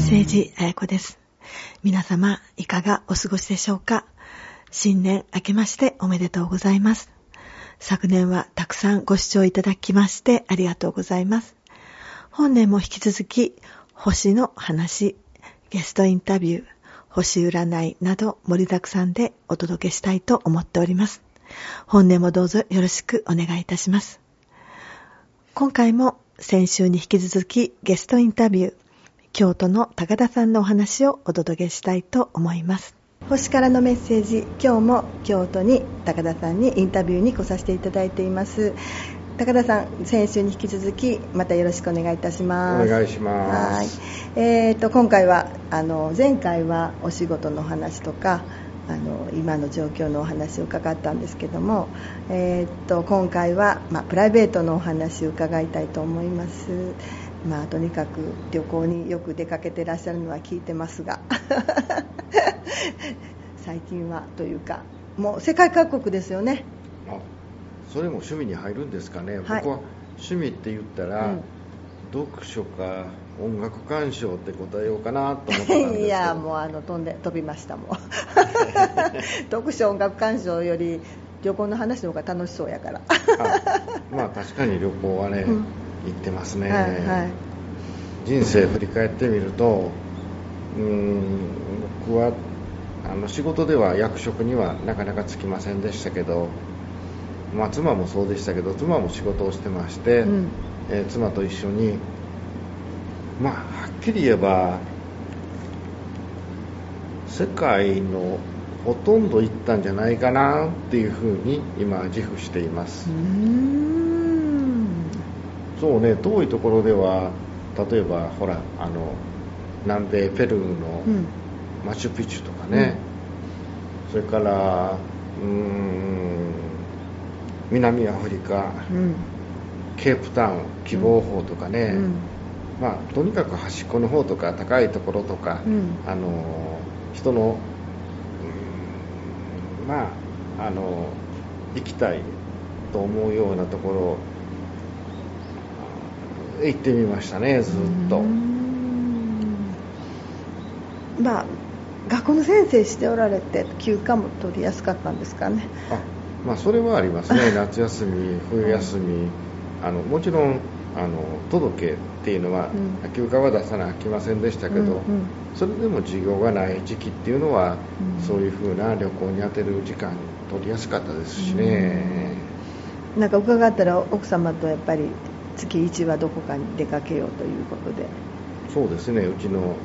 ッセージ、あやこです。皆様、いかがお過ごしでしょうか？新年明けましておめでとうございます。昨年はたくさんご視聴いただきましてありがとうございます。本年も引き続き、星の話、ゲストインタビュー、星占いなど盛りだくさんでお届けしたいと思っております。本年もどうぞよろしくお願いいたします。今回も先週に引き続きゲストインタビュー、京都の高田さんのお話をお届けしたいと思います。星からのメッセージ、今日も京都に高田さんにインタビューに来させていただいています。高田さん、先週に引き続き、またよろしくお願いいたします。お願いしますはい。えーと、今回は、あの、前回はお仕事のお話とか、あの今の状況のお話を伺ったんですけども、えーっと今回は、まあ、プライベートのお話を伺いたいと思います、まあ、とにかく旅行によく出かけてらっしゃるのは聞いてますが。最近はというかもう世界各国ですよね。あそれも趣味に入るんですかね、はい。僕は趣味って言ったら、うん。読書か音楽鑑賞って答えようかなと思ってたんですけど。いやもうあの飛んで飛びましたもう。読書音楽鑑賞より旅行の話の方が楽しそうやから。あまあ確かに旅行はね、うん行ってますね、はいはい。人生振り返ってみるとうーん僕はあの仕事では役職にはなかなかつきませんでしたけど、まあ、妻もそうでしたけど妻も仕事をしてまして、うん。えー妻と一緒にまあはっきり言えば世界のほとんど行ったんじゃないかなっていうふうに今自負していますそうね遠いところでは例えばほらあの南米ペルーのうん。マチュピチュとかね、それからうーん南アフリカ。うん。ケープタウン希望法とかね、うん。まあ、とにかく端っこの方とか高いところとか、うん。あの人の、うんまああの行きたいと思うようなところへ行ってみましたねずっと。まあ学校の先生しておられて休暇も取りやすかったんですかね。あまあそれはありますね。夏休み冬休み。あのもちろんあの届けっていうのは、うん。休暇は出さなきませんでしたけど、うんうん。それでも授業がない時期っていうのは、うん。そういうふうな旅行に充てる時間取りやすかったですしね、なんか伺ったら奥様とやっぱり月1はどこかに出かけようということで。そうですね。うちの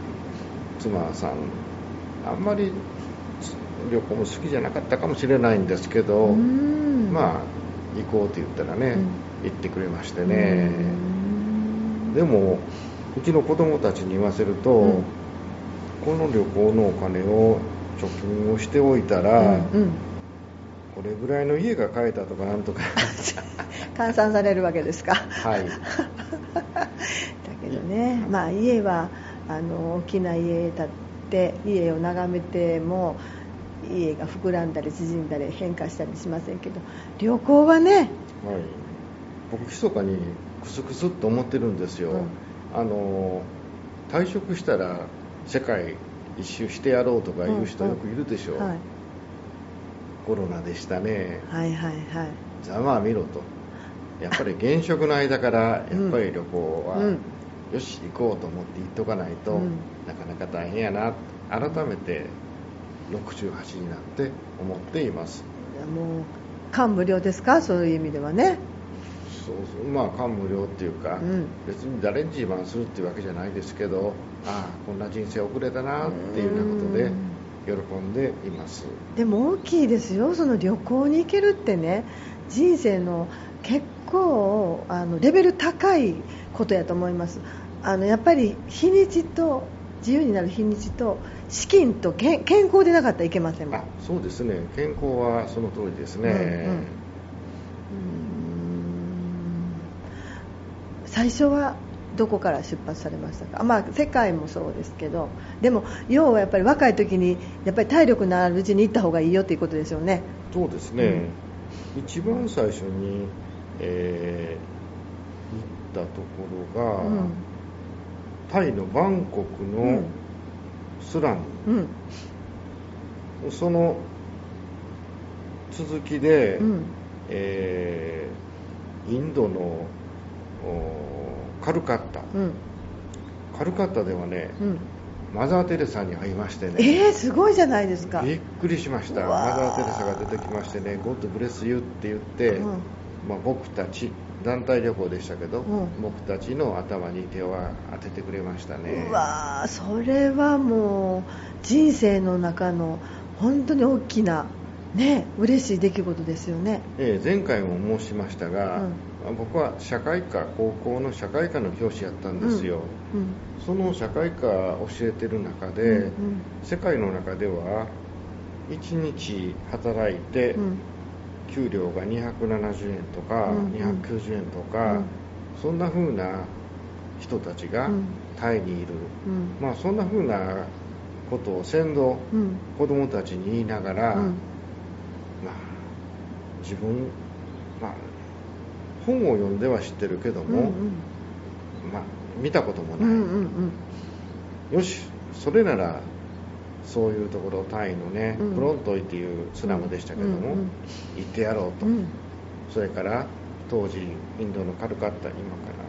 妻さんあんまり旅行も好きじゃなかったかもしれないんですけど、うん。まあ行こうと言ったらね、うん。行ってくれましてね、うん。でもうちの子供たちに言わせると、うん。この旅行のお金を貯金をしておいたら、うんうん。これぐらいの家が買えたとかなんとか 換算されるわけですか。はい。だけどね、まあ、家はあの大きな家建って家を眺めても家が膨らんだり縮んだり変化したりしませんけど旅行はねはい、僕密かにクスクスっと思ってるんですよ、うん。あの退職したら世界一周してやろうとかいう人よくいるでしょう、はい、コロナでしたね。はいはいはい。ざまあ見ろとやっぱり現職の間からやっぱり旅行は、うん。よし行こうと思って行っとかないと、うん。なかなか大変やな。改めて68になって思っています。もう感無量ですか？そういう意味ではね。そうそう。まあ感無量っていうか、うん。別に誰に自慢するっていうわけじゃないですけどああこんな人生送れたなっていうようなことで喜んでいます。でも大きいですよ。その旅行に行けるってね。人生の結構あのレベル高いことやと思います。あのやっぱり日にちと自由になる日にちと資金と健健康でなかったらいけませんもん。あそうですね。健康はその通りですね、うんうん。最初はどこから出発されましたか、まあ、世界もそうですけど。でも要はやっぱり若い時にやっぱり体力のあるうちに行った方がいいよということですよね。そうですね、一番最初に、えー行ったところが、うん。タイのバンコクのスラム、うん。その続きで、うん。えーインドのおカルカッタ、うん。カルカッタではね、うん。マザー・テレサに会いましてね、えー、すごいじゃないですか。びっくりしました、マザー・テレサが出てきましてね、God bless you って言って、うんまあ、僕たち、団体旅行でしたけど、うん。僕たちの頭に手を当ててくれましたね。うわーそれはもう人生の中の本当に大きなね嬉しい出来事ですよね。えー前回も申しましたが、うん。僕は社会科、高校の社会科の教師やったんですよ。うん。その社会科教えてる中で、世界の中では1日働いてうん給料が270円とかうんうん。290円とか、うん。そんな風な人たちがうん。タイにいる、うん。まあそんな風なことを先導うん。子供たちに言いながら、うん。まあ、自分、まあ、本を読んでは知ってるけども、うんうん。まあ、見たこともうない、んうん。よしそれならそういうところタイのね、うん。プロントイっていうスラムでしたけども、行ってやろうと、うん。それから当時インドのカルカッタ今から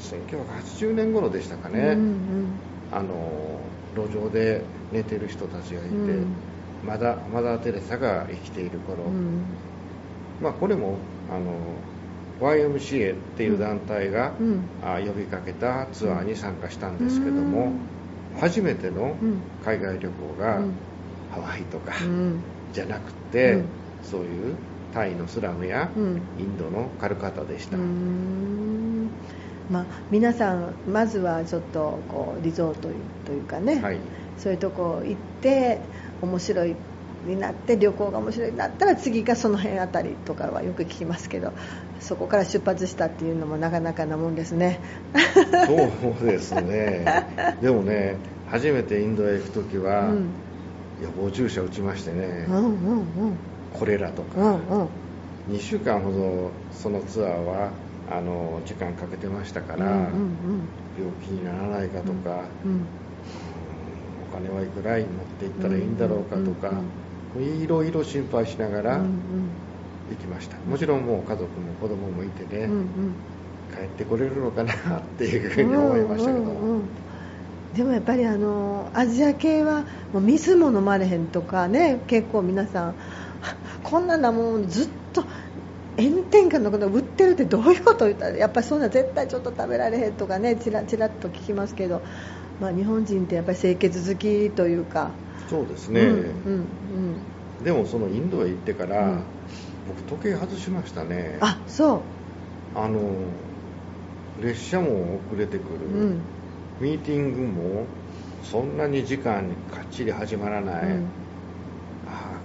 1980年頃でしたかね、うんあの路上で寝てる人たちがいて、うん。まだマザー・テレサが生きている頃、うん。まあ、これもあの YMCA っていう団体が、う呼びかけたツアーに参加したんですけども、うん初めてのうん。海外旅行がうん。ハワイとかうん。じゃなくて、うん。そういうタイのスラムやうん。インドのカルカタでした、まあ、皆さん、まずはちょっとこうリゾートというかね、はい。そういうとこ行って面白いになって旅行が面白いになったら次がその辺あたりとかはよく聞きますけどそこから出発したっていうのもなかなかなもんですね。そうですね。でもね初めてインドへ行く時は、うん。予防注射打ちましてね、うんうんうん。コレラとか、うんうん。2週間ほどそのツアーはあの時間かけてましたから、うんうん病気にならないかとか、うんうん。お金はいくらい持っていったらいいんだろうかとか、いろいろ心配しながらうん行きました、もちろんもう家族も子供もいてね、うんうん。帰ってこれるのかなっていうふうに思いましたけど、うんうんうんでもやっぱりあのアジア系はもう水も飲まれへんとかね結構皆さんこんななもんずっと炎天下のこと売ってるってどういうこと言ったらやっぱりそんな絶対ちょっと食べられへんとかねちらちらっと聞きますけど、まあ、日本人ってやっぱり清潔好きというか。そうですね、うんうんでもそのインドへ行ってから、うん。僕時計外しましたね。あそう。あの列車も遅れてくる、うん。ミーティングもそんなに時間にかっちり始まらない、うん。ああ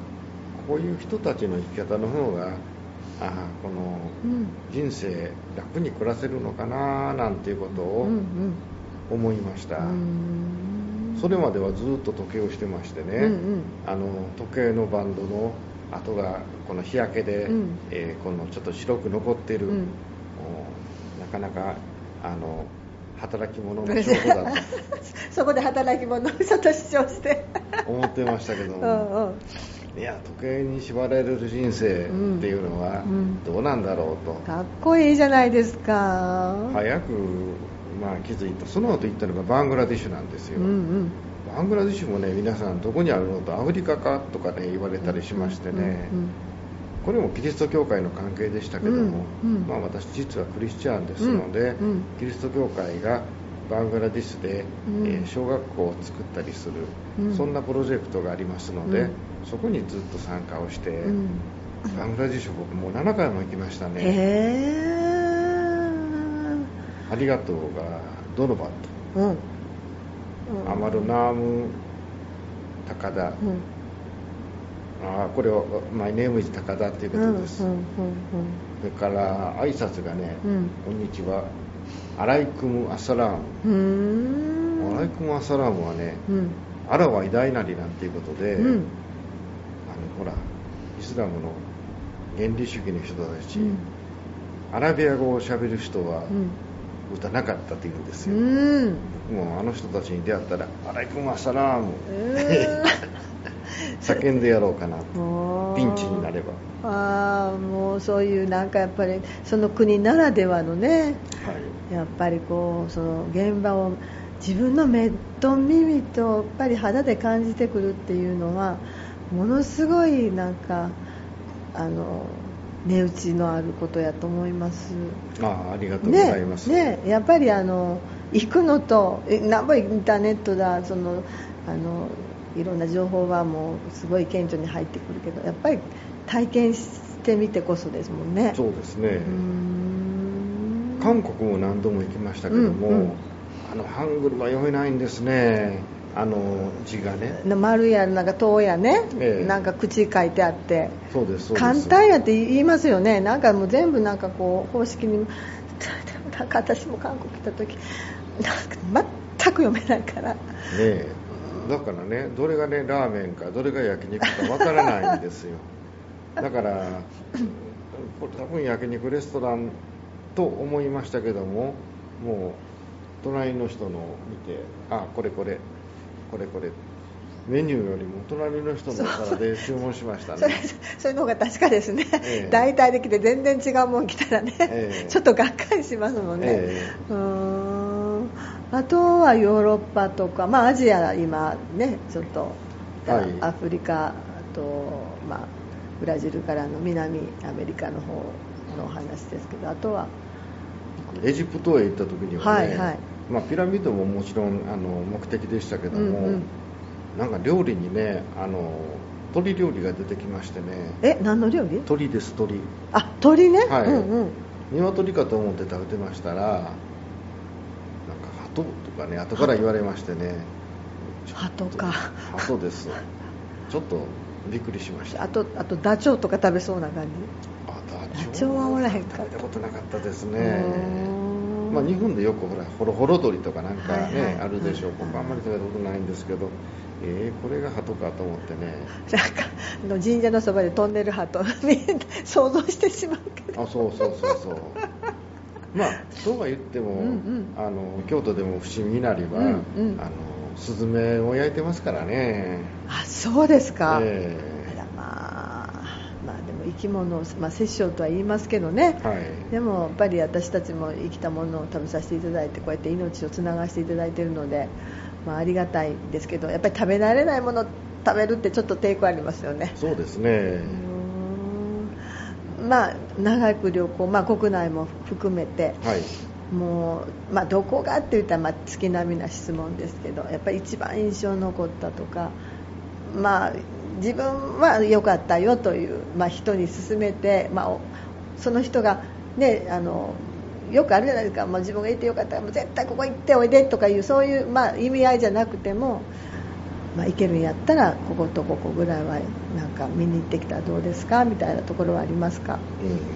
こういう人たちの生き方の方がああこのうん。人生楽に暮らせるのかななんていうことうをん思いました、うん。うんそれまではずっと時計をしてましてね、うんうん。あの時計のバンドの跡がこの日焼けで、うん。えーこのちょっと白く残ってる、うん。なかなかあの働き者の 証拠だと。そこで働き者の人と主張して。思ってましたけどうも、んうん。いや時計に縛られる人生っていうのはうん。どうなんだろうと、かっこいいじゃないですか、早く、まあ、気づいた。その後行ったのがバングラディッシュなんですよ、うんうん。バングラディッシュもね皆さんどこにあるのとアフリカかとかね言われたりしましてね、うんこれもキリスト教会の関係でしたけども、うんうん。まあ、私実はクリスチャンですので、うんうん。キリスト教会がバングラディッシュで、うん。えー小学校を作ったりする、うん。そんなプロジェクトがありますので、うん。そこにずっと参加をして、うん。バングラディッシュ僕もう7回も行きましたね。へありがとうがドノバッえうん。ト、アマルナーム高田、うん。あーこれはマイネームイズ高田っていうことです、うんうんそれから挨拶がね、うん。こんにちは。アライクムアサラーム。うんうん。アライクムアサラームはね、うん。アラは偉大なりなんていうことで、うん。あのほらイスラムの原理主義の人たち、うん。アラビア語をしゃべる人は、うん打たなかったって言うんですよ、うん。もうあの人たちに出会ったら「アライクマサラームう」叫んでやろうかな。ピンチになれば。ああもうそういうなんかやっぱりその国ならではのね。はい。やっぱりこうその現場を自分の目と耳とやっぱり肌で感じてくるっていうのはものすごいなんかあの値打ちのあることやと思います。ああありがとうございます、ねねやっぱりあの行くのとえなんぼインターネットだそのあのいろんな情報はもうすごい顕著に入ってくるけどやっぱり体験してみてこそですもんね。そうですね、韓国も何度も行きましたけども、うんうんあのハングルは読めないんですねあの字がね。な丸やなんか塔やね、ええ。なんか口書いてあって。そうですそうです。簡単やって言いますよね。なんかもう全部なんかこう方式に。なんか私も韓国来た時なんか全く読めないから。ねえ。だからねどれがねラーメンかどれが焼肉かわからないんですよ。だからこれ多分焼肉レストランと思いましたけどももう隣の人の見てあこれこれこれこれ。メニューよりも隣の人の皿で注文しましたそれねそれの方が確かですね、ええ。大体できて全然違うもん来たらね、ええ。ちょっとがっかりしますもんね、えうーん。あとはヨーロッパとか、まあ、アジア今ねちょっと、はい。アフリカあと、まあ、ブラジルからの南アメリカの方のお話ですけどあとはエジプトへ行った時にはね、はいはいまあ、ピラミッドももちろんあの目的でしたけども、うんうん。なんか料理にねあの鳥料理が出てきましてね。え何の料理？鳥です鳥。あ鳥ね、はい。うんうん。鶏かと思って食べてましたらなんか鳩とかね後から言われましてね。鳩か。鳩です。ちょっとびっくりしました。あとあとダチョウとか食べそうな感じ。あダチョウはおらへんか食べたことなかったですねまあ、日本でよくほらホロホロ鳥とかなんかね、はいはい。あるでしょう。はい僕あんまり食べたことないんですけど。えー、これが鳩かと思ってね。なんかあの神社のそばで飛んでる鳩 想像してしまうけど。あそうそうそうそう。まあそうは言っても、うんうん。あの京都でも伏見稲荷は、うんうん。あのスズメを焼いてますからね。あそうですか、えあらまあまあでも生き物を、まあ、殺生とは言いますけどね、えはい。でもやっぱり私たちも生きたものを食べさせていただいてこうやって命をつながせていただいているので、まあ、ありがたいですけどやっぱり食べられないものを食べるってちょっと抵抗ありますよね。そうですね、まあ長く旅行、まあ、国内も含めてはい。もう、まあ、どこがって言ったらまあ月並みな質問ですけどやっぱり一番印象に残ったとか、まあ、自分は良かったよという、まあ、人に勧めて、まあ、おその人が、ね、あのよくあるじゃないですか、まあ、自分がいてよかったらもう絶対ここ行っておいでとかいうそういう、まあ、意味合いじゃなくても、まあ、行けるんやったらこことここぐらいはなんか見に行ってきたらどうですか？みたいなところはありますか？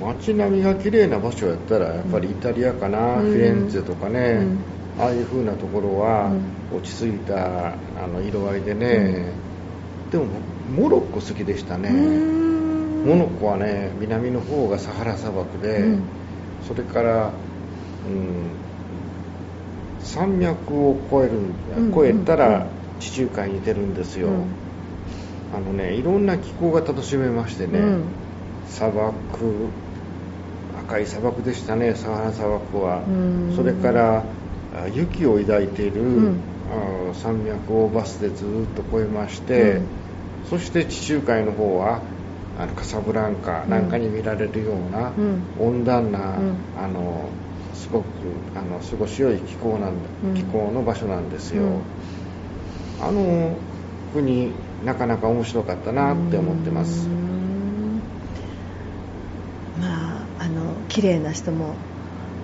うん、街並みが綺麗な場所やったらやっぱりイタリアかな、うん。フィレンツェとかね、うん。ああいう風なところはう落ち着いたあの色合いでね、でもモロッコ好きでしたね、モロッコはね南の方がサハラ砂漠で、うん。それから、うん、山脈を越える、うん越えたうんら地中海に出るんですよ、うん。あのねいろんな気候が楽しめましてね、うん。砂漠赤い砂漠でしたねサハラ砂漠は。うん。それからあ雪を抱いている、山脈をバスでずっと越えまして、うんそして地中海の方はあのカサブランカなんかに見られるような、うん。温暖な、うん。あのすごくあの過ごしよい気候なんだ、うん。気候の場所なんですよ、うん。あの国なかなか面白かったなって思ってます。まああの綺麗な人も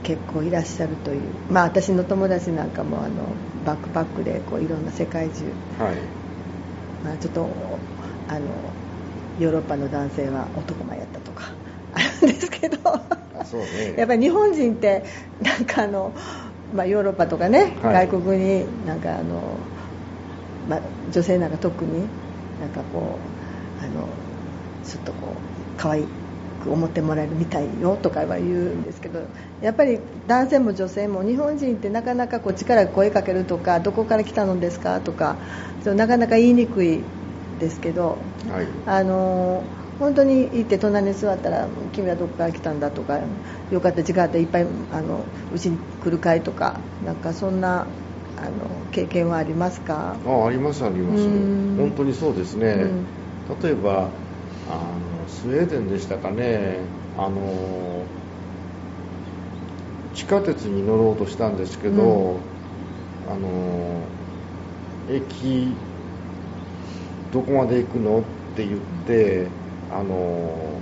結構いらっしゃるという。まあ私の友達なんかもあのバックパックでこういろんな世界中、はいまあ、ちょっとあのヨーロッパの男性は男前やったとか あるんですけど。ね。やっぱり日本人ってなんかあの、まあ、ヨーロッパとかね、はい。外国になんかあの、まあ、女性なんか特になんかこうあのちょっとこう可愛いく思ってもらえるみたいよとかは言うんですけどやっぱり男性も女性も日本人ってなかなかこっちから声かけるとかどこから来たのですかとかそうなかなか言いにくいですけど、はい、あの本当に行って隣に座ったら君はどこから来たんだとかよかった違ったいっぱいあのうちに来るかいとかなんかそんなあの経験はありますか？あありますあります。本当にそうですね、うん、例えばあのスウェーデンでしたかね。あの地下鉄に乗ろうとしたんですけど、うん、あの駅どこまで行くのって言ってあの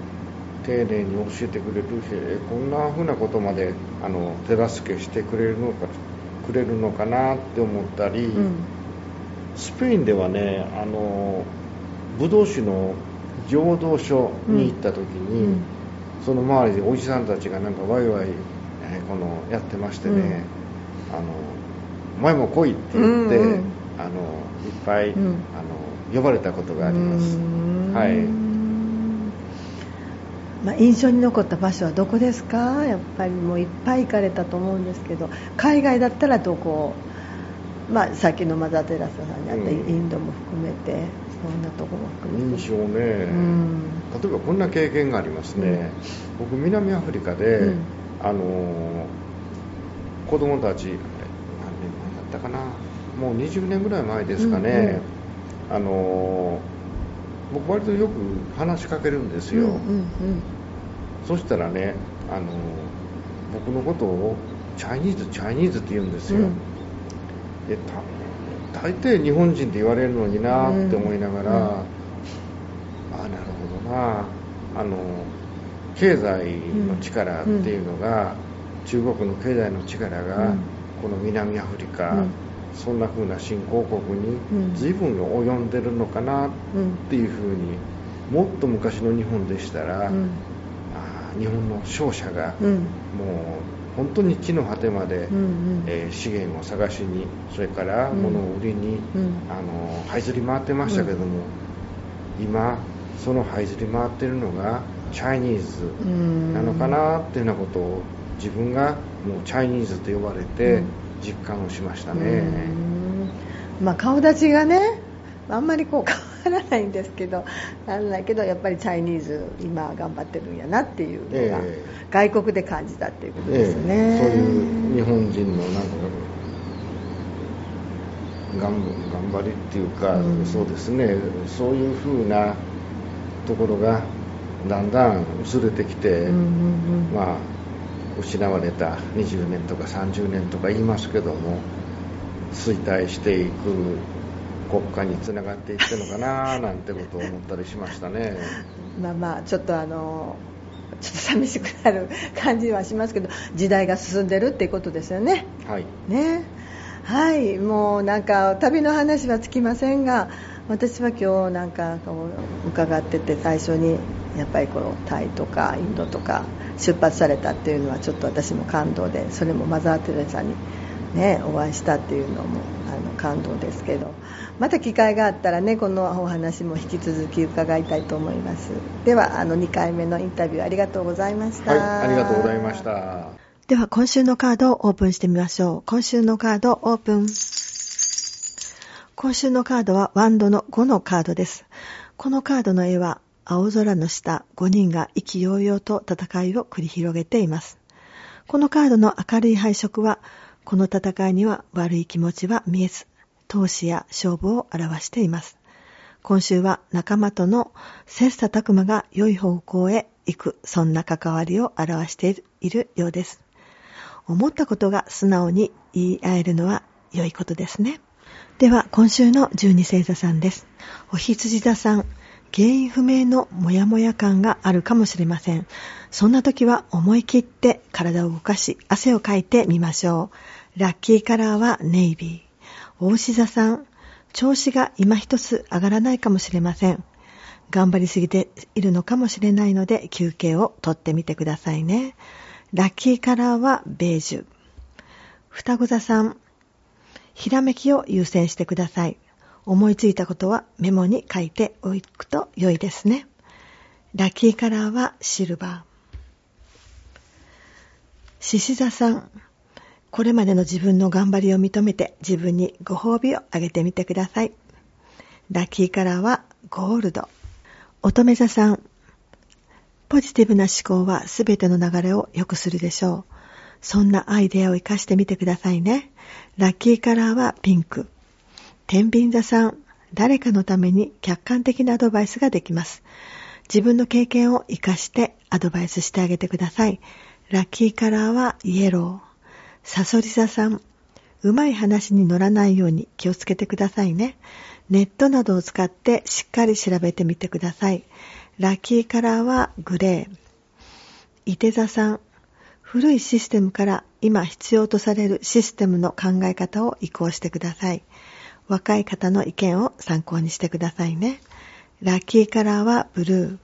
丁寧に教えてくれるしこんなふうなことまであの手助けしてくれるのかくれるのかなって思ったり、うん、スペインではねあのブドウ酒の醸造所に行った時に、うん、その周りでおじさんたちがなんかワイワイ、えこのやってましてね、あの前も来いって言って、うん。うん、あのいっぱい、あの呼ばれたことがあります。はい。まあ、印象に残った場所はどこですか？やっぱりもういっぱい行かれたと思うんですけど海外だったらどこ、まあ、さっきのマザー・テラスさんにあったインドも含めて、そんなとこも含めて。印象ね、うん、例えばこんな経験がありますね、うん、僕南アフリカで、うん、あの子供たち何年前だったかな。もう20年ぐらい前ですかね、うんうん、あの僕割とよく話しかけるんですよ、うんうんうん、そしたらねあの僕のことを Chinese Chinese って言うんですよ、うん、で大抵日本人って言われるのになって思いながら、うん。うん、ああなるほどな。あの経済の力っていうのが、中国の経済の力が、この南アフリカ、そんな風な新興国に随分及んでるのかなっていうふうにもっと昔の日本でしたら、うん、あ日本の商社がもう本当に地の果てまで、うんうん、えー、資源を探しにそれから物を売りに、うん、あの這いずり回ってましたけども、うん、今その這いずり回ってるのがチャイニーズなのかなっていうようなことを自分がもうチャイニーズと呼ばれて、実感をしましたね、まあ、顔立ちがねあんまりこう変わらないんですけどなんだけどやっぱりチャイニーズ今頑張ってるんやなっていうのが、えー、外国で感じたっていうことですね、えー、そういう日本人のなんか頑頑張りっていうか、うん、そうですね。そういうふうなところがだんだん薄れてきて、うんうんうん、まあ失われた20年とか30年とか言いますけども衰退していく国家につながっていってるのかななんてことを思ったりしましたね。まあまあちょっとあのちょっと寂しくなる感じはしますけど時代が進んでるっていうことですよね。はい。ね。はい。もうなんか旅の話はつきませんが私は今日なんか伺ってて最初にやっぱりこのタイとかインドとか出発されたっていうのはちょっと私も感動でそれもマザー・テレサに、ね、お会いしたっていうのもあの感動ですけど。また機会があったらねこのお話も引き続き伺いたいと思います。ではあの2回目のインタビューありがとうございました、はい、ありがとうございました。では今週のカードをオープンしてみましょう。今週のカードオープン。今週のカードはワンドの5のカードです。このカードの絵は青空の下、5人が意気揚々と戦いを繰り広げています。このカードの明るい配色は、この戦いには悪い気持ちは見えず、闘志や勝負を表しています。今週は仲間との切磋琢磨が良い方向へ行く、そんな関わりを表しているようです。思ったことが素直に言い合えるのは良いことですね。では、今週の十二星座さんです。お羊座さん、原因不明のモヤモヤ感があるかもしれません。そんな時は思い切って体を動かし、汗をかいてみましょう。ラッキーカラーはネイビー。大志座さん、調子が今一つ上がらないかもしれません。頑張りすぎているのかもしれないので休憩をとってみてくださいね。ラッキーカラーはベージュ。双子座さん、ひらめきを優先してください。思いついたことはメモに書いておくと良いですね。ラッキーカラーはシルバー。獅子座さん、これまでの自分の頑張りを認めて自分にご褒美をあげてみてください。ラッキーカラーはゴールド。乙女座さん、ポジティブな思考はすべての流れを良くするでしょう。そんなアイデアを活かしてみてくださいね。ラッキーカラーはピンク。天秤座さん、誰かのために客観的なアドバイスができます。自分の経験を活かしてアドバイスしてあげてください。ラッキーカラーはイエロー。サソリ座さん、うまい話に乗らないように気をつけてくださいね。ネットなどを使ってしっかり調べてみてください。ラッキーカラーはグレー。伊手座さん、古いシステムから今必要とされるシステムの考え方を移行してください。若い方の意見を参考にしてくださいね。ラッキーカラーはブルー。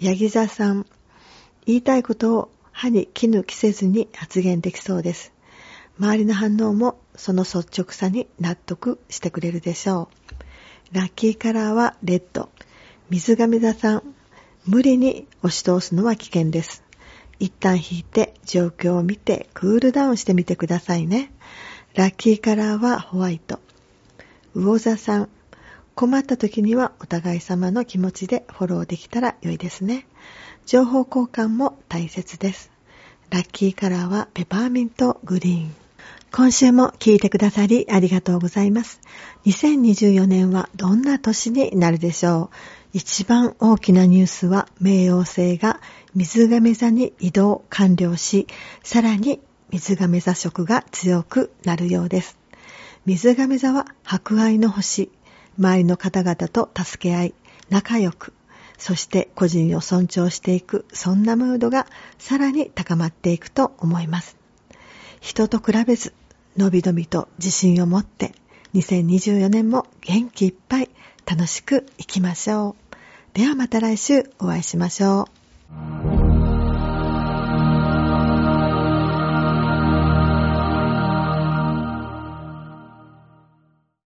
ヤギ座さん、言いたいことを歯に絹着せずに発言できそうです。周りの反応もその率直さに納得してくれるでしょう。ラッキーカラーはレッド。水亀座さん、無理に押し通すのは危険です。一旦引いて状況を見てクールダウンしてみてくださいね。ラッキーカラーはホワイト。魚座さん、困った時にはお互い様の気持ちでフォローできたら良いですね。情報交換も大切です。ラッキーカラーはペパーミントグリーン。今週も聞いてくださりありがとうございます。2024年はどんな年になるでしょう一番大きなニュースは冥王星が水亀座に移動完了し、さらに水亀座色が強くなるようです。水亀座は博愛の星、周りの方々と助け合い、仲良く、そして個人を尊重していく、そんなムードがさらに高まっていくと思います。人と比べず、のびのびと自信を持って、2024年も元気いっぱい楽しくいきましょう。ではまた来週お会いしましょう。